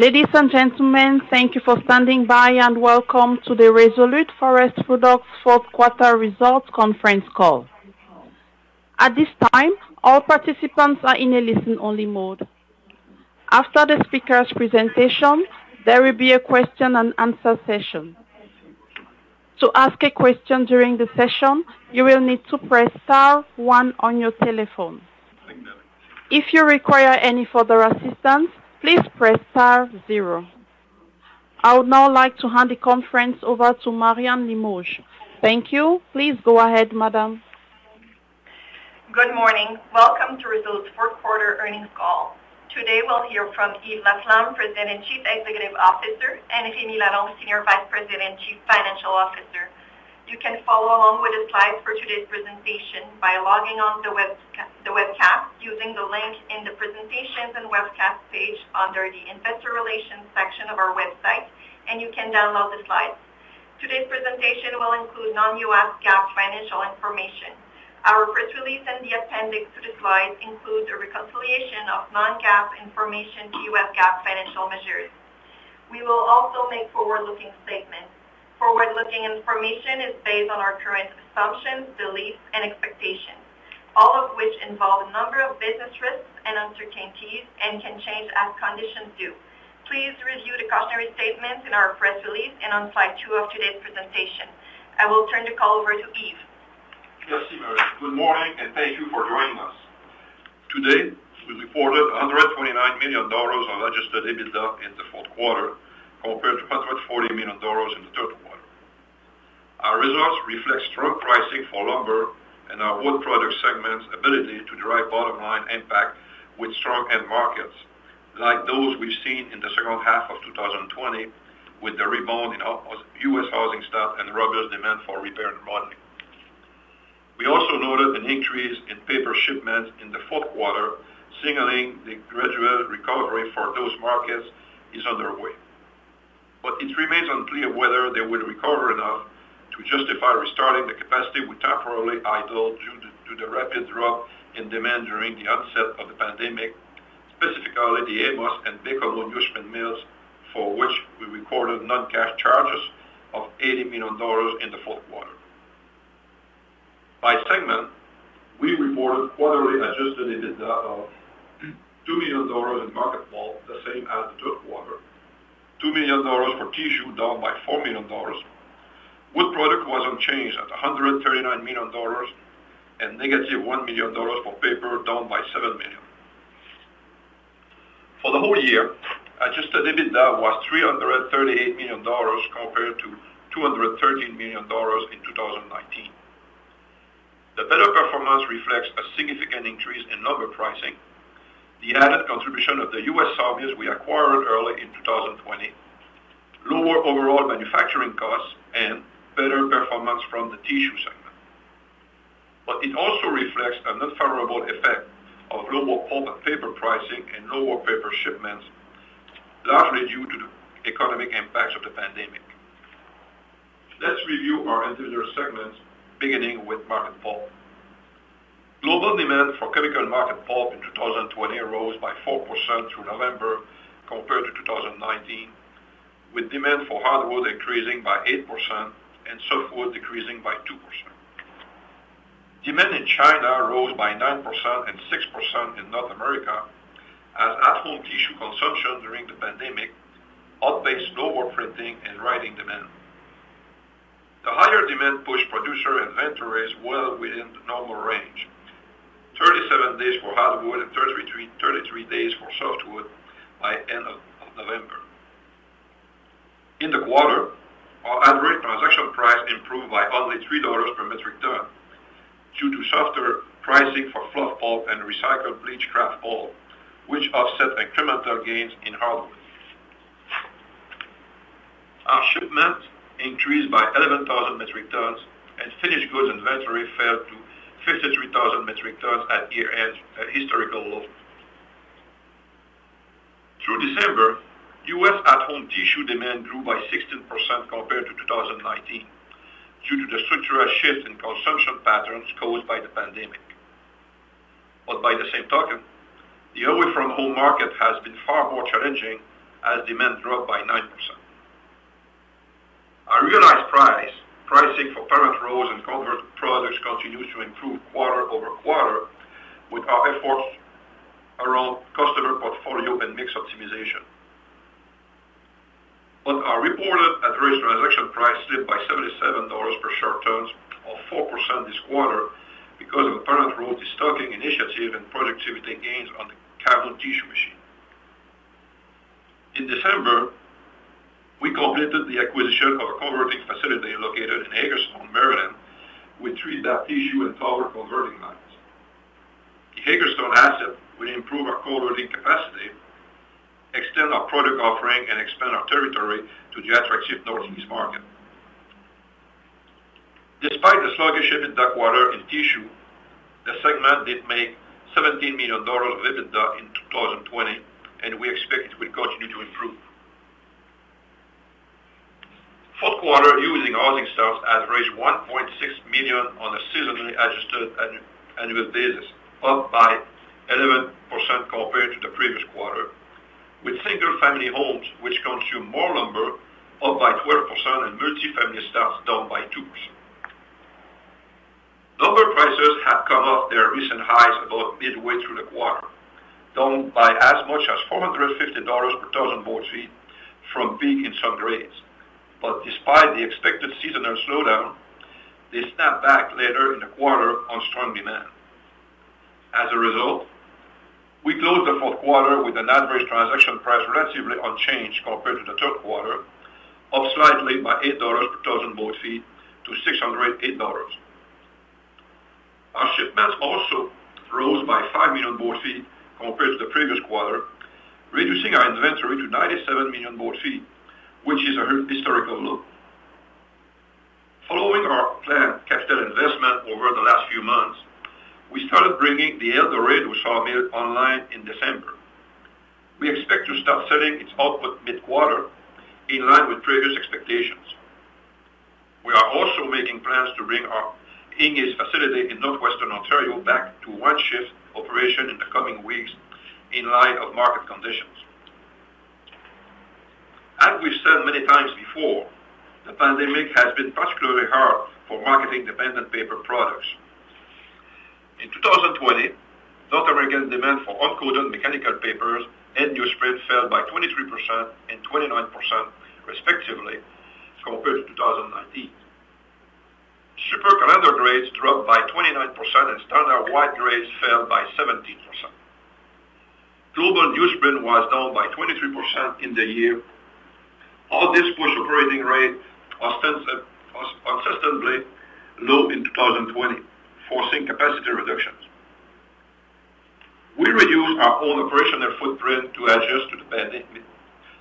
Ladies and gentlemen, thank you for standing by, and welcome to the Resolute Forest Products fourth quarter results conference call. At this time, all participants are in a listen-only mode. After the speaker's presentation, there will be a question and answer session. To ask a question during the session, you will need to press star one on your telephone. If you require any further assistance, please press star zero. I would now like to hand the conference over to Marianne Limoges. Thank you. Please go ahead, madam. Good morning. Welcome to Resolute's fourth quarter earnings call. Today, we'll hear from Yves Laflamme, President and Chief Executive Officer, and Remi Lalonde, Senior Vice President and Chief Financial Officer. You can follow along with the slides for today's presentation by logging on the webcast using the link in the presentations and webcast page under the investor relations section of our website, and you can download the slides. Today's presentation will include non-US GAAP financial information. Our press release and the appendix to the slides include a reconciliation of non-GAAP information to US GAAP financial measures. We will also make forward-looking statements. Forward-looking information is based on our current assumptions, beliefs, and expectations, all of which involve a number of business risks and uncertainties and can change as conditions do. Please review the cautionary statements in our press release and on slide two of today's presentation. I will turn the call over to Yves. Merci, Marie. Good morning, and thank you for joining us. Today, we reported $129 million of adjusted EBITDA in the fourth quarter compared to $140 million in the third quarter. Our results reflect strong pricing for lumber and our wood product segment's ability to drive bottom-line impact with strong end markets, like those we've seen in the second half of 2020 with the rebound in U.S. housing stock and robust demand for repair and remodeling. We also noted an increase in paper shipments in the fourth quarter, signaling the gradual recovery for those markets is underway. But it remains unclear whether they will recover enough to justify restarting the capacity we temporarily idled due to the rapid drop in demand during the onset of the pandemic, specifically the Amos and Baie-Comeau mills, for which we recorded non-cash charges of $80 million in the fourth quarter. By segment, we reported quarterly adjusted EBITDA of $2 million in market pulp, the same as the third quarter. $2 million for tissue, down by $4 million. Wood product was unchanged at $139 million and negative $1 million for paper, down by 7 million. For the whole year, adjusted EBITDA was $338 million compared to $213 million in 2019. The better performance reflects a significant increase in lumber pricing, the added contribution of the U.S. sawmills we acquired early in 2020, lower overall manufacturing costs, and better performance from the tissue segment. But it also reflects an unfavorable effect of lower pulp and paper pricing and lower paper shipments, largely due to the economic impacts of the pandemic. Let's review our individual segments, beginning with market pulp. Global demand for chemical market pulp in 2020 rose by 4% through November compared to 2019, with demand for hardwood increasing by 8% and softwood decreasing by 2%. Demand in China rose by 9% and 6% in North America as at-home tissue consumption during the pandemic outpaced lower printing and writing demand. The higher demand pushed producer inventories well within the normal range, 37 days for hardwood and 33 days for softwood by end of November. In the quarter, our average transaction price improved by only $3 per metric ton due to softer pricing for fluff pulp and recycled bleached kraft pulp, which offset incremental gains in hardwood. Our shipments increased by 11,000 metric tons, and finished goods inventory fell to 53,000 metric tons at year-end, a historical low. Through December, U.S. at-home tissue demand grew by 16% compared to 2019 due to the structural shift in consumption patterns caused by the pandemic. But by the same token, the away-from-home market has been far more challenging as demand dropped by 9%. Our realized price, pricing for parent rolls and converted products continues to improve quarter-over-quarter with our efforts around customer portfolio and mix optimization. But our reported average transaction price slipped by $77 per short tons, or 4% this quarter, because of a parent roll destocking initiative and productivity gains on the Calhoun tissue machine. In December, we completed the acquisition of a converting facility located in Hagerstown, Maryland, with three bath tissue and towel converting lines. The Hagerstown asset will improve our converting capacity, extend our product offering, and expand our territory to the attractive Northeast market. Despite the sluggish EBITDA quarter in tissue, the segment did make $17 million of EBITDA in 2020, and we expect it will continue to improve. Fourth quarter U.S. housing starts averaged 1.6 million on a seasonally adjusted annual basis, up by 11% compared to the previous quarter, with single-family homes, which consume more lumber, up by 12%, and multi-family starts down by 2%. Lumber prices have come off their recent highs about midway through the quarter, down by as much as $450 per thousand board feet from peak in some grades. But despite the expected seasonal slowdown, they snapped back later in the quarter on strong demand. As a result, we closed the fourth quarter with an average transaction price relatively unchanged compared to the third quarter, up slightly by $8 per thousand board feet to $608. Our shipments also rose by 5 million board feet compared to the previous quarter, reducing our inventory to 97 million board feet, which is a historical low. Following our planned capital investment over the last few months, we started bringing the El Dorado sawmill online in December. We expect to start selling its output mid-quarter in line with previous expectations. We are also making plans to bring our Ignace facility in northwestern Ontario back to one-shift operation in the coming weeks in light of market conditions. As we've said many times before, the pandemic has been particularly hard for marketing-dependent paper products. In 2020, North American demand for uncoated mechanical papers and newsprint fell by 23% and 29%, respectively, compared to 2019. Super calendar grades dropped by 29%, and standard white grades fell by 17%. Global newsprint was down by 23% in the year. All this pushed operating rate consistently low in 2020, forcing capacity reductions. We reduced our own operational footprint to adjust to the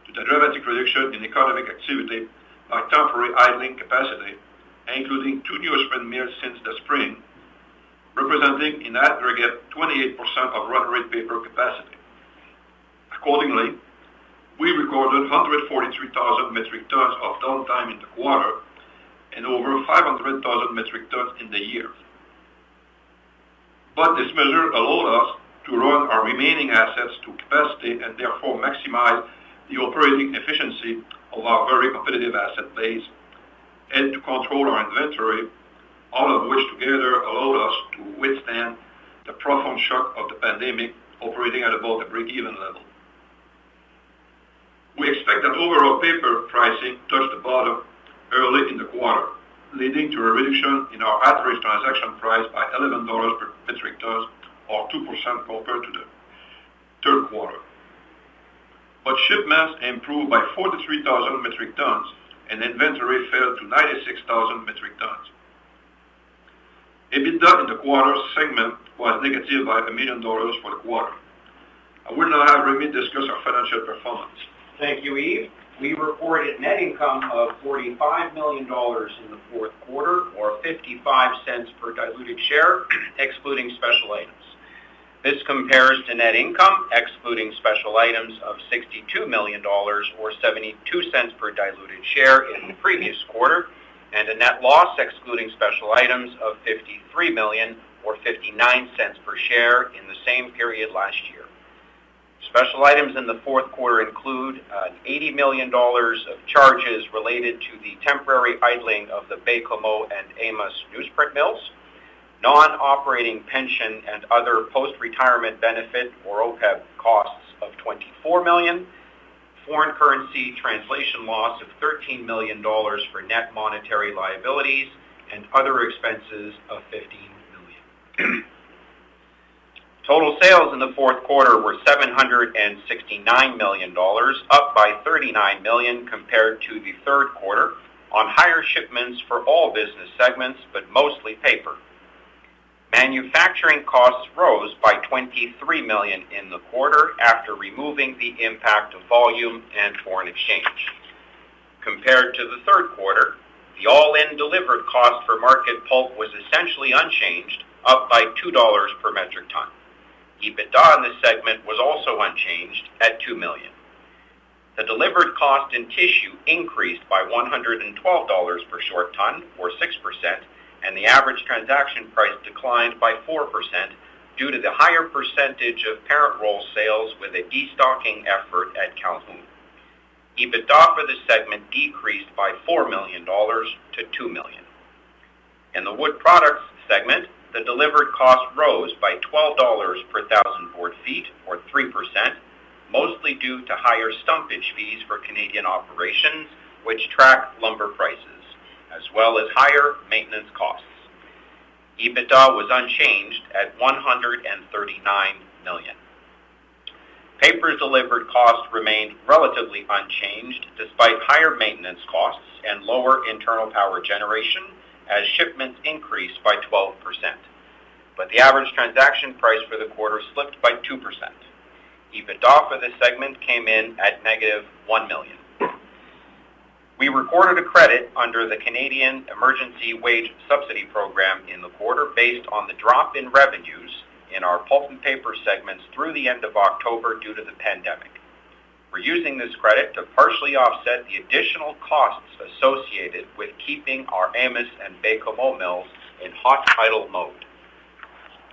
to the dramatic reduction in economic activity by temporary idling capacity, including two newsprint mills since the spring, representing in aggregate 28% of run rate paper capacity. Accordingly, we recorded 143,000 metric tons of downtime in the quarter and over 500,000 metric tons in the year. But this measure allowed us to run our remaining assets to capacity and therefore maximize the operating efficiency of our very competitive asset base and to control our inventory, all of which together allowed us to withstand the profound shock of the pandemic operating at about a break-even level. We expect that overall paper pricing touched the bottom early in the quarter, leading to a reduction in our average transaction price by $11 per metric ton, or 2% compared to the third quarter. But shipments improved by 43,000 metric tons, and inventory fell to 96,000 metric tons. EBITDA in the quarter segment was negative by $1 million for the quarter. I will now have Remi discuss our financial performance. Thank you, Yves. We reported net income of 45 million dollars in the fourth quarter, or $0.55 per diluted share, excluding special items. This compares to net income, excluding special items, of 62 million dollars, or $0.72 per diluted share in the previous quarter, and a net loss, excluding special items, of 53 million, or $0.59 per share in the same period last year. Special items in the fourth quarter include uh, 80 million dollars of charges related to the temporary idling of the Baie-Comeau and Amos newsprint mills, non-operating pension and other post-retirement benefit, or OPEB, costs of 24 million, foreign currency translation loss of 13 million dollars for net monetary liabilities, and other expenses of 15 million. Total sales in the fourth quarter were 769 million dollars, up by 39 million compared to the third quarter on higher shipments for all business segments, but mostly paper. Manufacturing costs rose by 23 million in the quarter after removing the impact of volume and foreign exchange. Compared to the third quarter, the all-in delivered cost for market pulp was essentially unchanged, up by 2 dollars per metric ton. EBITDA in this segment was also unchanged at 2 million. The delivered cost in tissue increased by 112 dollars per short ton, or 6%, and the average transaction price declined by 4% due to the higher percentage of parent roll sales with a destocking effort at Calhoun. EBITDA for this segment decreased by 4 million dollars to 2 million. In the wood products segment, the delivered cost rose by 12 dollars per thousand board feet, or 3%, mostly due to higher stumpage fees for Canadian operations, which track lumber prices, as well as higher maintenance costs. EBITDA was unchanged at 139 million. Paper's delivered cost remained relatively unchanged despite higher maintenance costs and lower internal power generation as shipments increased by 12%. But the average transaction price for the quarter slipped by 2%. EBITDA for this segment came in at negative 1 million. We recorded a credit under the Canadian Emergency Wage Subsidy Program in the quarter based on the drop in revenues in our pulp and paper segments through the end of October due to the pandemic. We're using this credit to partially offset the additional costs associated with keeping our Amos and Baie-Comeau mills in hot idle mode.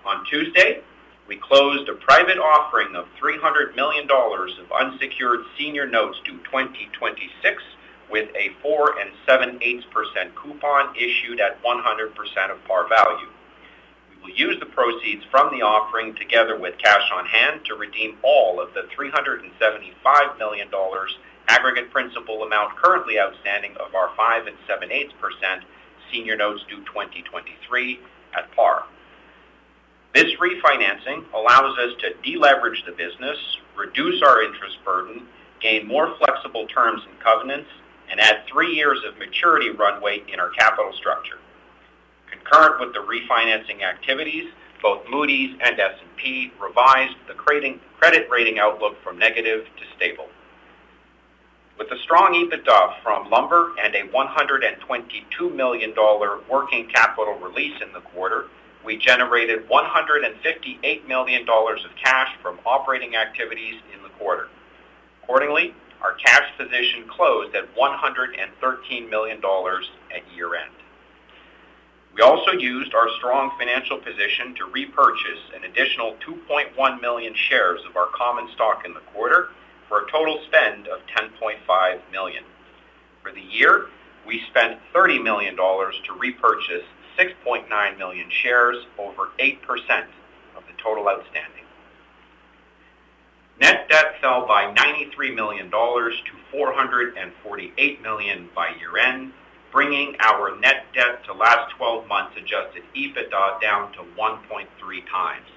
On Tuesday, we closed a private offering of 300 million dollars of unsecured senior notes due 2026 with a 4 and 7/8% coupon issued at 100% of par value. Will use the proceeds from the offering together with cash on hand to redeem all of the 375 million dollars aggregate principal amount currently outstanding of our 5 and 7/8% senior notes due 2023 at par. This refinancing allows us to deleverage the business, reduce our interest burden, gain more flexible terms and covenants, and add three years of maturity runway in our capital structure. Concurrent with the refinancing activities, both Moody's and S&P revised the credit rating outlook from negative to stable. With a strong EBITDA from lumber and a 122 million dollar working capital release in the quarter, we generated 158 million dollars of cash from operating activities in the quarter. Accordingly, our cash position closed at 113 million dollars at year-end. We also used our strong financial position to repurchase an additional 2.1 million shares of our common stock in the quarter for a total spend of 10.5 million. For the year, we spent 30 million dollars to repurchase 6.9 million shares, over 8% of the total outstanding. Net debt fell by 93 million dollars to 448 million by year-end, bringing our net debt to last 12 months adjusted EBITDA down to 1.3 times.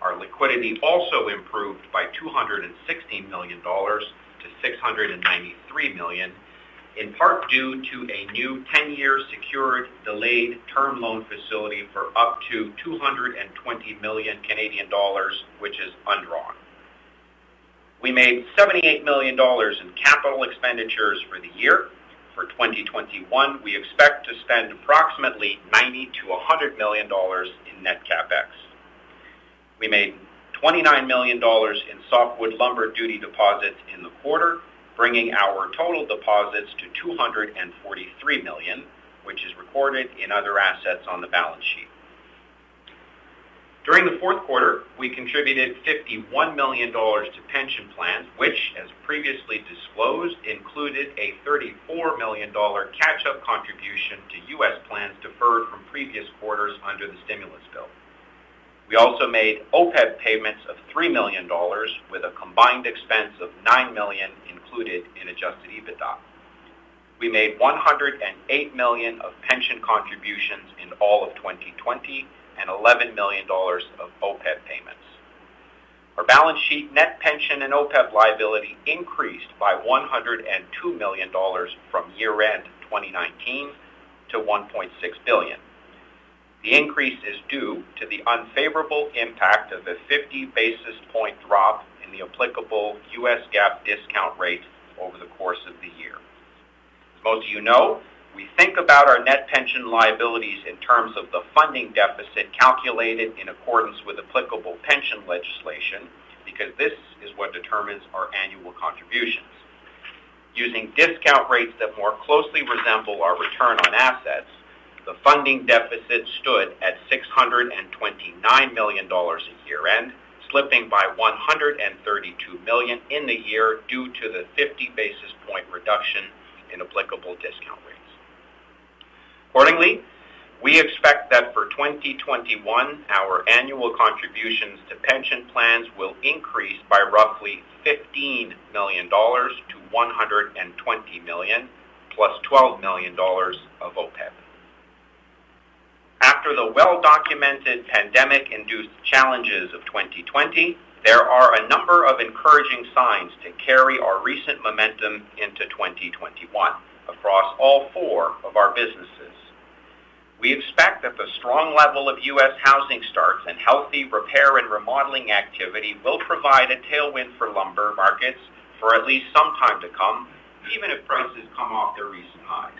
Our liquidity also improved by 216 million dollars to 693 million, in part due to a new 10-year secured delayed term loan facility for up to 220 million Canadian dollars, which is undrawn. We made 78 million dollars in capital expenditures for the year. For 2021, we expect to spend approximately 90 million-100 million dollars in net CapEx. We made 29 million dollars in softwood lumber duty deposits in the quarter, bringing our total deposits to 243 million, which is recorded in other assets on the balance sheet. During the fourth quarter, we contributed 51 million dollars to pension plans, which, as previously disclosed, included a 34 million dollar catch-up contribution to U.S. plans deferred from previous quarters under the stimulus bill. We also made OPEB payments of 3 million dollars with a combined expense of 9 million included in adjusted EBITDA. We made 108 million of pension contributions in all of 2020 and 11 million dollars of OPEB payments. Our balance sheet net pension and OPEB liability increased by 102 million dollars from year-end 2019 to 1.6 billion. The increase is due to the unfavorable impact of a 50 basis point drop in the applicable U.S. GAAP discount rate over the course of the year. As most of you know, we think about our net pension liabilities in terms of the funding deficit calculated in accordance with applicable pension legislation, because this is what determines our annual contributions. Using discount rates that more closely resemble our return on assets, the funding deficit stood at 629 million dollars at year-end, slipping by 132 million in the year due to the 50 basis point reduction in applicable discount rates. Accordingly, we expect that for 2021, our annual contributions to pension plans will increase by roughly 15 million dollars to $120 million, plus $12 million of OPEB. After the well-documented pandemic-induced challenges of 2020, there are a number of encouraging signs to carry our recent momentum into 2021 across all four of our businesses. We expect that the strong level of U.S. housing starts and healthy repair and remodeling activity will provide a tailwind for lumber markets for at least some time to come, even if prices come off their recent highs.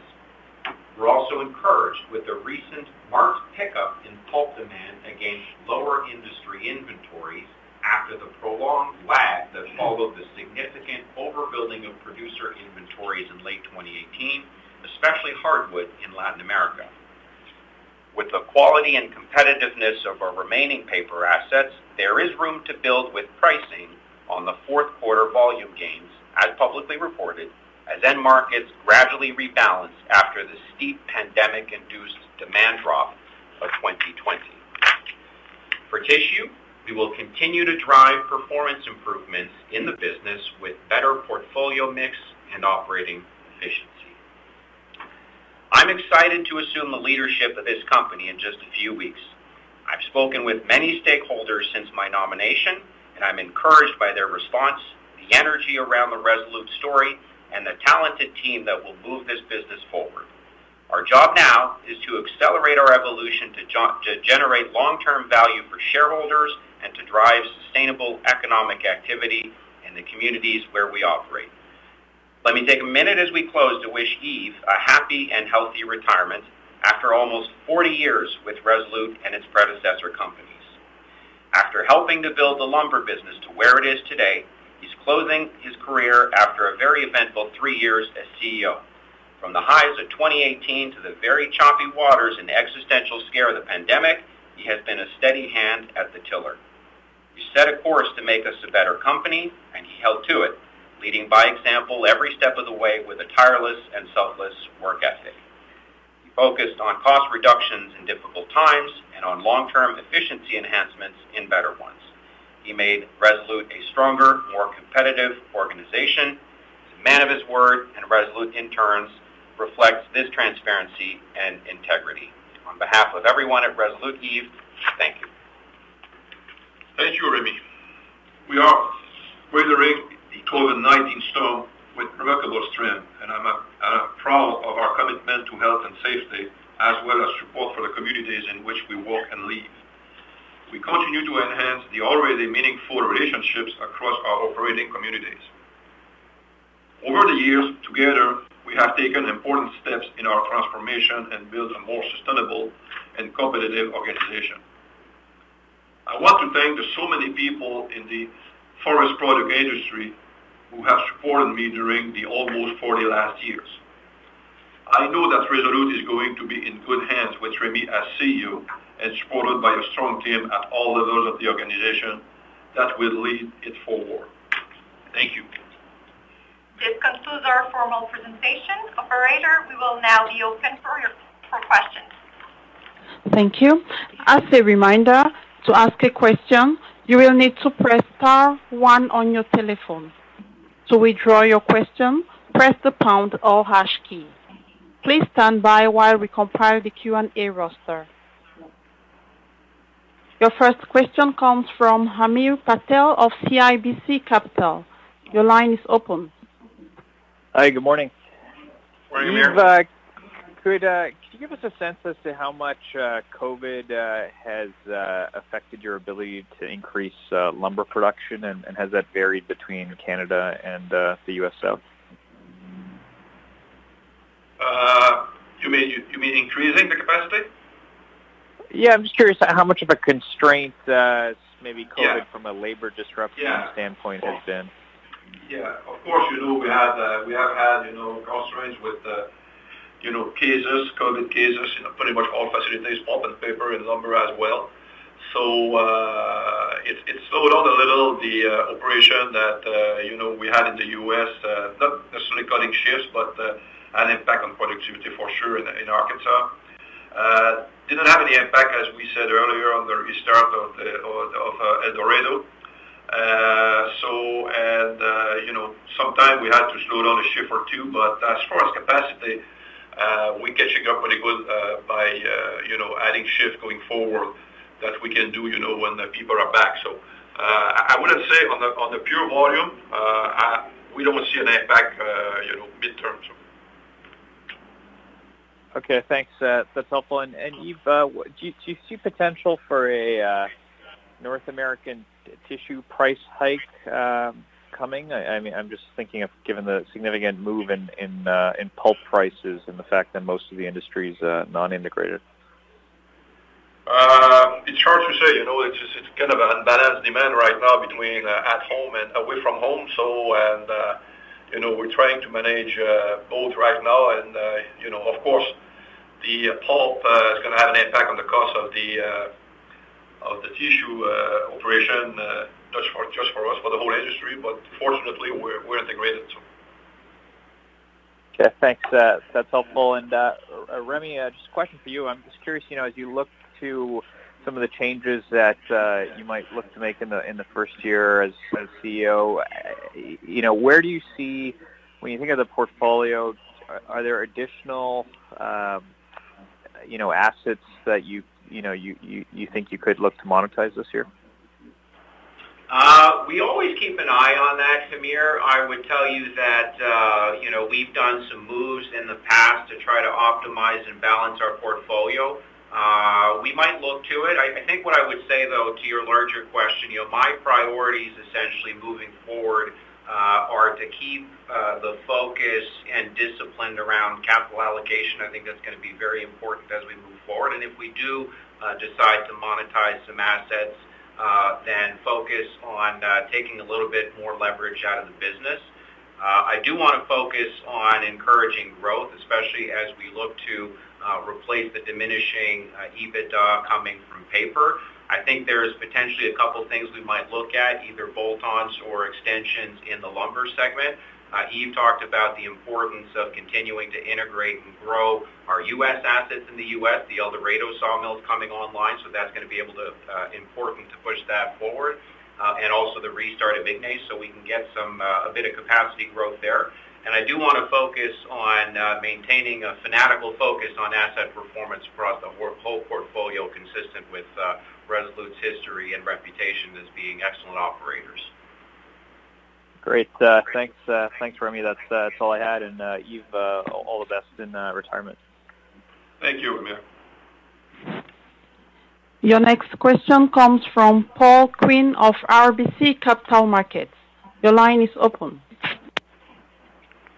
We're also encouraged with the recent marked pickup in pulp demand against lower industry inventories after the prolonged lag that followed the significant overbuilding of producer inventories in late 2018, especially hardwood in Latin America. With the quality and competitiveness of our remaining paper assets, there is room to build with pricing on the fourth quarter volume gains, as publicly reported, as end markets gradually rebalance after the steep pandemic-induced demand drop of 2020. For tissue, we will continue to drive performance improvements in the business with better portfolio mix and operating efficiency. I'm excited to assume the leadership of this company in just a few weeks. I've spoken with many stakeholders since my nomination, and I'm encouraged by their response, the energy around the Resolute story, and the talented team that will move this business forward. Our job now is to accelerate our evolution to generate long-term value for shareholders and to drive sustainable economic activity in the communities where we operate. Let me take a minute as we close to wish Yves a happy and healthy retirement after almost 40 years with Resolute and its predecessor companies. After helping to build the lumber business to where it is today, He's closing his career after a very eventful three years as CEO. From the highs of 2018 to the very choppy waters and existential scare of the pandemic, he has been a steady hand at the tiller. He set a course to make us a better company, and he held to it, leading by example every step of the way with a tireless and selfless work ethic. He focused on cost reductions in difficult times and on long-term efficiency enhancements in better ones. He made Resolute a stronger, more competitive organization. He's a man of his word, and Resolute, in turn, reflects this transparency and integrity. On behalf of everyone at Resolute, Yves, thank you. Thank you, Remi. We are weathering the COVID-19 storm with remarkable strength, and I'm, uh, I'm proud of our commitment to health and safety, as well as support for the communities in which we work and live. we continue to enhance the already meaningful relationships across our operating communities. Over the years, together, we have taken important steps in our transformation and built a more sustainable and competitive organization. I want to thank the so many people in the forest product industry who have supported me during the almost 40 last years. I know that Resolute is going to be in good hands with Remi as CEO and supported by a strong team at all levels of the organization that will lead it forward. Thank you. This concludes our formal presentation. Operator, we will now be open for your for questions. Thank you. As a reminder, to ask a question, you will need to press star one on your telephone. To withdraw your question, press the pound or hash key. Please stand by while we compile the Q&A roster. Your first question comes from Hamir Patel of CIBC Capital. Your line is open. Hi, good morning. Morning, Hamir. Could you give us a sense as to how much uh, COVID uh, has uh, affected your ability to increase lumber production, and has that varied between Canada and the U.S. South? You mean you mean increasing the capacity? Yeah, I'm just curious how much of a constraint maybe COVID- Yeah. from a labor disruption Yeah. standpoint has been. Yeah. Of course, you know, we have had, you know, constraints with, you know, cases, COVID cases, you know, pretty much all facilities, pulp and paper and lumber as well. So uh, it it slowed down a little the uh, operation that, uh, you know, we had in the U.S., uh, not necessarily cutting shifts, but an impact on productivity for sure in Arkansas. Didn't have any impact, as we said earlier, on the restart of of El Dorado. So and you know, sometimes we had to slow down a shift or two, but as far as capacity, Uh, we're catching up pretty good uh, by uh, you know, adding shifts going forward that we can do, you know, when the people are back. So I wouldn't say on the pure volume, we don't see an impact, you know, midterm. Okay, thanks. That's helpful. And Yves, do you see potential for a North American tissue price hike um, coming? I mean, I'm just thinking of given the significant move in in uh, in pulp prices and the fact that most of the industry is uh, non-integrated. Um, it's hard to say. You know, it's it's kind of an unbalanced demand right now between uh, at home and away from home. So and uh, you know, we're trying to manage both right now. And uh, you know, of course, the pulp is gonna have an impact on the cost of the tissue operation, just for just for us, for the whole industry. But fortunately, we're integrated, so. Okay, thanks. Uh, that's helpful. And uh, uh, Remi, just a question for you. I'm just curious, you know, as you look to some of the changes that you might look to make in the in the first year as as CEO, you know, where do you see when you think of the portfolio, are there additional, um, you know, assets that you you know you think you could look to monetize this year? Uh, we always keep an eye on that, Hamir. I would tell you that, uh, you know, we've done some moves in the past to try to optimize and balance our portfolio. Uh, we might look to it. I think what I would say, though, to your larger question, you know, my priorities essentially moving forward are to keep the focus and discipline around capital allocation. I think that's gonna be very important as we move forward. And if we do decide to monetize some assets, Uh, then focus on uh, taking a little bit more leverage out of the business. Uh, I do wanna focus on encouraging growth, especially as we look to replace the diminishing EBITDA coming from paper. I think there is potentially a couple things we might look at, either bolt-ons or extensions in the lumber segment. Uh, Yves talked about the importance of continuing to integrate and grow our U.S. assets in the U.S. The El Dorado is coming online, so that's gonna be able to uh, important to push that forward. Uh, and also the restart of Ignace, so we can get some a bit of capacity growth there. And I do wanna focus on maintaining a fanatical focus on asset performance across the whole portfolio, consistent with Resolute's history and reputation as being excellent operators. Great. Thanks, Remi. That's that's all I had. And Yves, all the best in retirement. Thank you, Hamir. Your next question comes from Paul Quinn of RBC Capital Markets. Your line is open.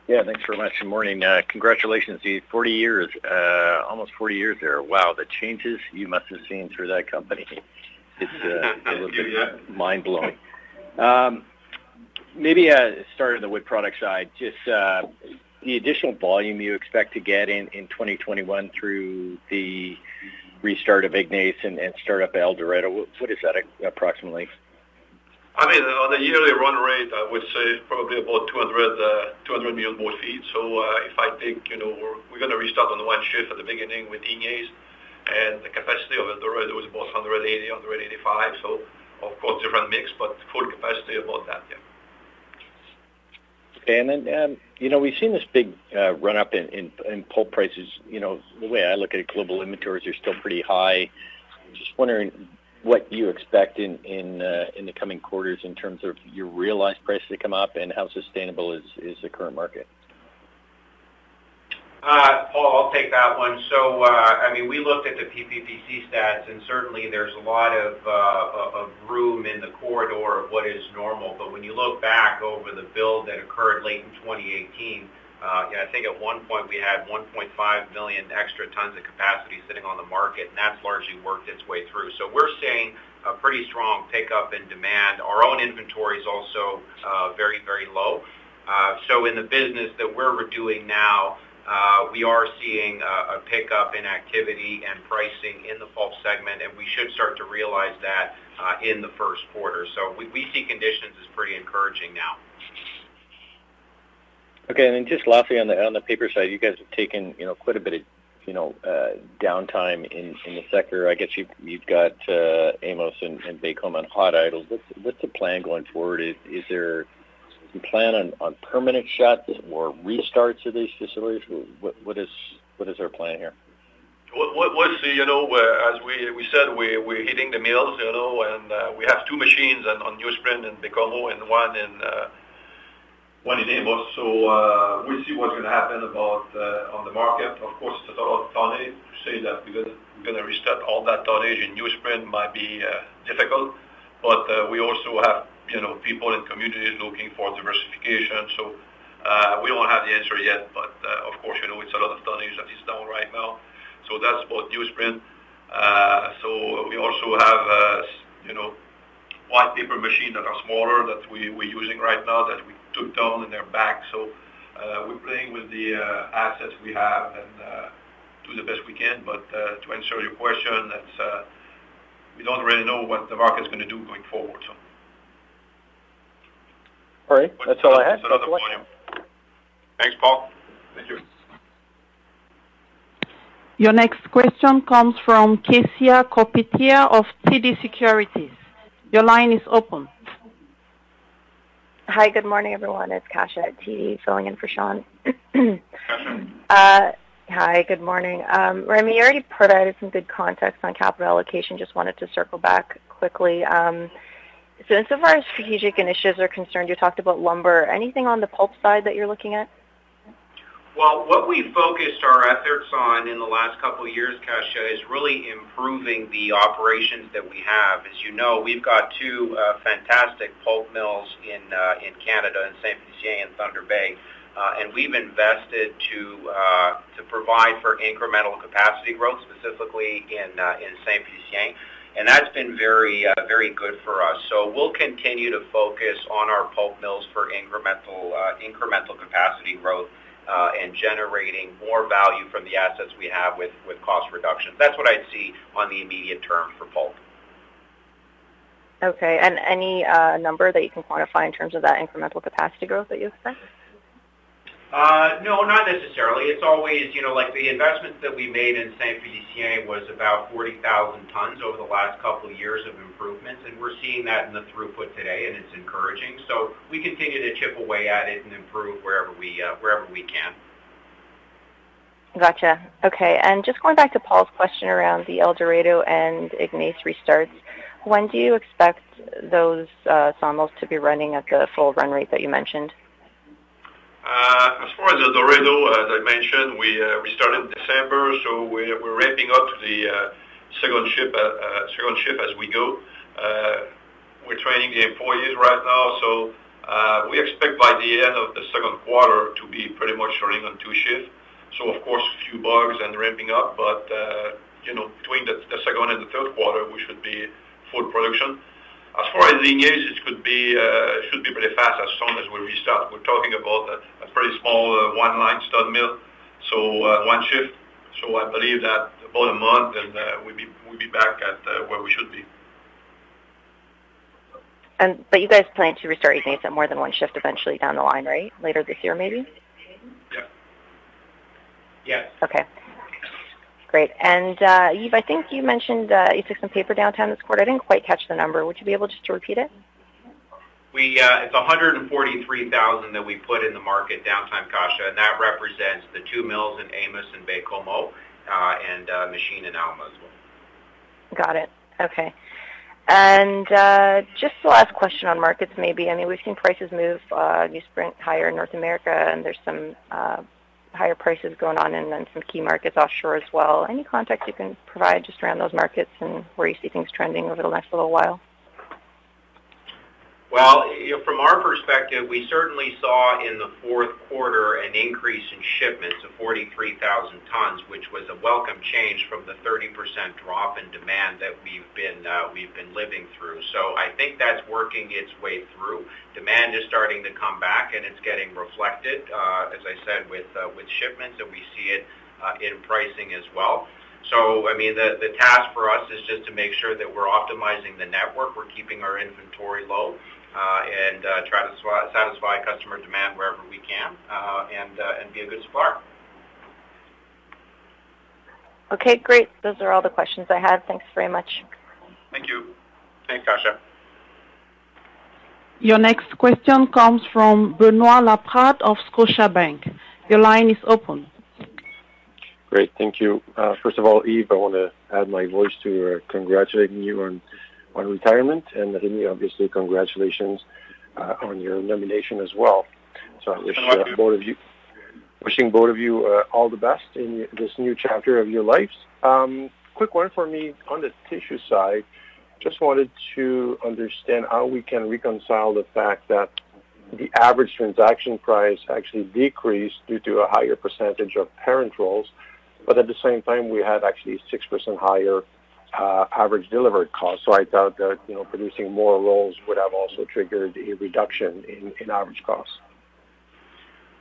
Yeah, thanks very much. Good morning. Uh, congratulations, Steve. 40 years, uh, almost 40 years there. Wow, the changes you must have seen through that company. It's uh, a little bit mind-blowing. Um, maybe uh, start on the wood product side. Just uh, the additional volume you expect to get in, in 2021 through the restart of Ignace and, and startup El Dorado. What, is that approximately? I mean, on a yearly run rate, I would say probably about 200 uh, million board feet. So uh, if I think, you know, we're gonna restart on one shift at the beginning with Ignace, and the capacity of El Dorado is about 180, 185. So of course, different mix, but full capacity about that, yeah. And um, you know, we've seen this big uh, run up in, in, in pulp prices. You know, the way I look at it, global inventories are still pretty high. Just wondering, what you expect in in uh, in the coming quarters in terms of your realized prices to come up, and how sustainable is is the current market? Uh, Paul, I'll take that one. So, uh, I mean, we looked at the PPPC stats, and certainly there's a lot of of room in the corridor of what is normal. But when you look back over the build that occurred late in 2018, uh, I think at one point we had 1.5 million extra tons of capacity sitting on the market, and that's largely worked its way through. So we're seeing a pretty strong pickup in demand. Our own inventory is also uh, very, very low. Uh, so in the business that we're doing now, we are seeing a pickup in activity and pricing in the pulp segment, and we should start to realize that in the first quarter. So we see conditions as pretty encouraging now. Okay. And then just lastly, on the on the paper side, you guys have taken, you know, quite a bit of, you know, uh, downtime in the sector. I guess you've you've got uh, Amos and Baie-Comeau on hot idle. What's the plan going forward? Is there a plan on on permanent shuts or restarts of these facilities? What what is what is our plan here? We'll see. You know, as we we said, we we're hitting the mills, you know, and uh, we have two machines on newsprint and Baie-Comeau and one in one in Amos. So uh, we'll see what's going to happen about uh, on the market. Of course, it's a lot of tonnage. To say that we're going to restart all that tonnage in newsprint might be uh, difficult, but we also have you know people in communities looking for diversification. So we don't have the answer yet, but of course, you know it's a lot of tonnage that is down right now. So that's about newsprint. So we also have you know white paper machine that are smaller that we're using right now that we took down and they're back. So uh, we're playing with the uh, assets we have and uh, do the best we can. But uh, to answer your question, that's uh, we don't really know what the market's going to do going forward. So. All right. That's all I had. Thanks, Paul. Thank you. Your next question comes from Kasia Kopytek of TD Securities. Your line is open. Hi, good morning, everyone. It's Kasia at TD, filling in for Sean. uh, hi, good morning. Um, Remi, you already provided some good context on capital allocation. Just wanted to circle back quickly. So insofar as strategic initiatives are concerned, you talked about lumber. Anything on the pulp side that you're looking at? Well, what we focused our efforts on in the last couple of years, Kasia, is really improving the operations that we have. As you know, we've got two uh, fantastic pulp mills in uh, in Canada, in Saint-Félicien and Thunder Bay, uh, and we've invested to uh, to provide for incremental capacity growth, specifically in uh, in Saint-Félicien, and that's been very uh, very good for us. So we'll continue to focus on our pulp mills for incremental uh, incremental capacity growth uh, and generating more value from the assets we have with with cost reductions. That's what I'd see on the immediate term for pulp. Okay. And Any uh, number that you can quantify in terms of that incremental capacity growth that you expect? Uh, no, not necessarily. It's always, you know, like the investments that we made in Saint-Félicien was about 40,000 tons over the last couple of years of improvements, and we're seeing that in the throughput today, and it's encouraging. So we continue to chip away at it and improve wherever we uh, wherever we can. Gotcha. Okay. And just going back to Paul's question around the El Dorado and Ignace restarts, when do you expect those uh, sawmills to be running at the full run rate that you mentioned? Uh, as far as El Dorado, as I mentioned, we uh, started in December, so we're ramping up to the uh, second shift uh, uh, as we go. We're training the employees right now, so we expect by the end of the second quarter to be pretty much running on two shifts. So of course, a few bugs and ramping up, but you know, between the second and the third quarter, we should be full production. As far as Ignace, it uh, should be pretty fast as soon as we restart. We're talking about a pretty small uh, one-line stud mill, so uh, one shift. So I believe that about a month and we'll be back at where we should be. And but you guys plan to restart Ignace at more than one shift eventually down the line, right? Later this year, maybe? Yeah. Yes. Okay. Great. And uh, Yves, I think you mentioned uh, you took some paper downtime this quarter. I didn't quite catch the number. Would you be able just to repeat it? We uh, it's 143,000 that we put in the market downtime, Kasia, and that represents the two mills in Amos and Baie-Comeau, and uh, machine in Alma as well. Got it. Okay. And uh, just the last question on markets maybe. I mean, we've seen prices move newsprint higher in North America, and there's some higher prices going on in some key markets offshore as well. Any context you can provide just around those markets and where you see things trending over the next little while? Well, from our perspective, we certainly saw in the fourth quarter an increase in shipments of 43,000 tons, which was a welcome change from the 30% drop in demand that uh, we've been living through. So I think that's working its way through. Demand is starting to come back, and it's getting reflected, uh, as I said, uh, with shipments, and we see it in pricing as well. So, I mean, the task for us is just to make sure that we're optimizing the network, we're keeping our inventory low, Uh, and uh, try to satisfy customer demand wherever we can, uh, and be a good supplier. Okay, great. Those are all the questions I had. Thanks very much. Thank you. Thanks, Kasia. Your next question comes from Benoit Laprade of Scotiabank. Your line is open. Great. Thank you. First of all, Yves, I want to add my voice to congratulating you on retirement. And Remi, obviously, congratulations uh, on your nomination as well. So I wish uh, both of you wishing both of you uh, all the best in this new chapter of your lives. Um, quick one for me on the tissue side. Just wanted to understand how we can reconcile the fact that the average transaction price actually decreased due to a higher percentage of parent rolls, but at the same time, we had actually 6% higher Uh, average delivered cost. So I thought that, you know, producing more rolls would have also triggered a reduction in in average cost.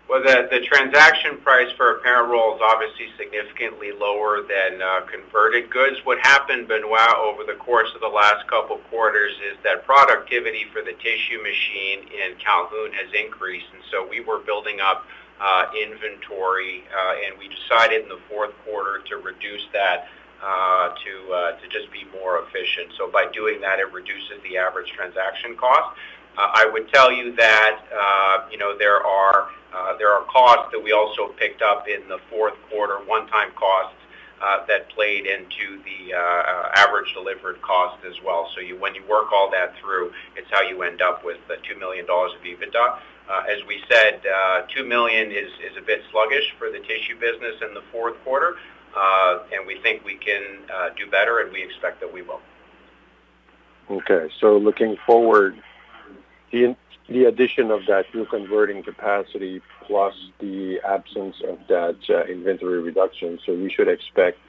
Well, the the transaction price for a parent roll is obviously significantly lower than uh, converted goods. What happened, Benoit, over the course of the last couple quarters is that productivity for the tissue machine in Calhoun has increased, and so we were building up uh, inventory, and we decided in the fourth quarter to reduce that to uh, to just be more efficient. So by doing that, it reduces the average transaction cost. Uh, I would tell you that, uh, you know, there are uh, there are costs that we also picked up in the fourth quarter, one-time costs, uh, that played into the uh, average delivered cost as well. So you, when you work all that through, it's how you end up with the 2 million dollars of EBITDA. Uh, As we said, 2 million is a bit sluggish for the tissue business in the fourth quarter, Uh, and we think we can uh, do better, and we expect that we will. Okay. So looking forward, the addition of that new converting capacity plus the absence of that uh, inventory reduction, so we should expect,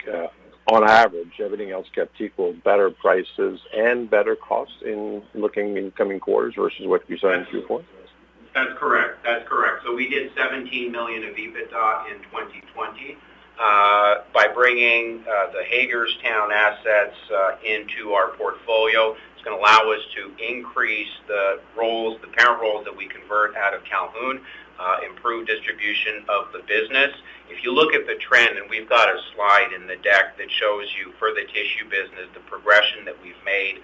on average, everything else kept equal, better prices and better costs in looking in coming quarters versus what we saw in Q4? That's correct. That's correct. So we did 17 million of EBITDA in 2020. Bringing uh, the Hagerstown assets uh, into our portfolio, it's gonna allow us to increase the rolls, the parent rolls that we convert out of Calhoun, uh, improve distribution of the business. If you look at the trend, and we've got a slide in the deck that shows you for the tissue business, the progression that we've made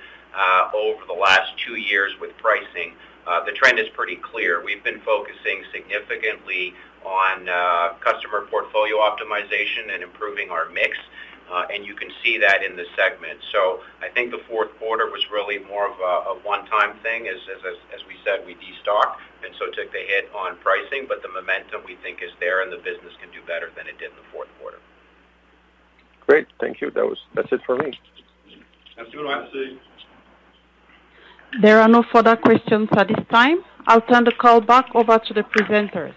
over the last two years with pricing, the trend is pretty clear. We've been focusing significantly on uh, customer portfolio optimization and improving our mix, Uh, and you can see that in the segment. So I think the fourth quarter was really more of a a one-time thing. As as, as we said, we destocked and so took the hit on pricing, but the momentum we think is there and the business can do better than it did in the fourth quarter. Great. Thank you. That was That's it for me. Merci, Benoit. There are no further questions at this time. I'll turn the call back over to the presenters.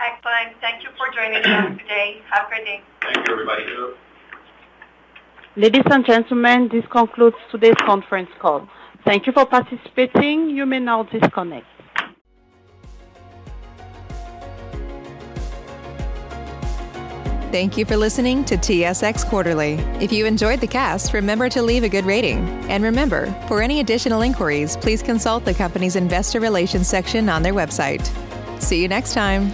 Excellent. Thank you for joining us today. Have a good day. Thank you, everybody. Ladies and gentlemen, this concludes today's conference call. Thank you for participating. You may now disconnect. Thank you for listening to TSX Quarterly. If you enjoyed the cast, remember to leave a good rating. And remember, for any additional inquiries, please consult the company's investor relations section on their website. See you next time.